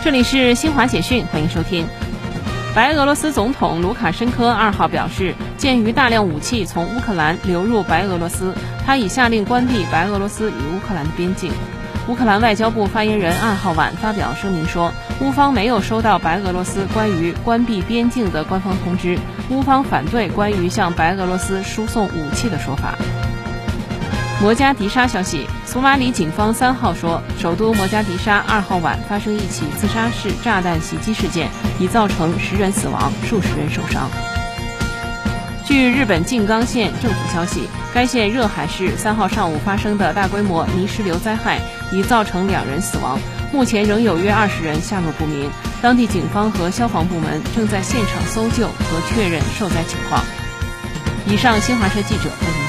这里是新华简讯，欢迎收听。白俄罗斯总统卢卡申科二号表示，鉴于大量武器从乌克兰流入白俄罗斯，他已下令关闭白俄罗斯与乌克兰的边境。乌克兰外交部发言人二号晚发表声明说，乌方没有收到白俄罗斯关于关闭边境的官方通知，乌方反对关于向白俄罗斯输送武器的说法。摩加迪沙消息，索马里警方三号说，首都摩加迪沙二号晚发生一起自杀式炸弹袭击事件，已造成十人死亡，数十人受伤。据日本静冈县政府消息，该县热海市三号上午发生的大规模泥石流灾害，已造成两人死亡，目前仍有约二十人下落不明。当地警方和消防部门正在现场搜救和确认受灾情况。以上，新华社记者为您。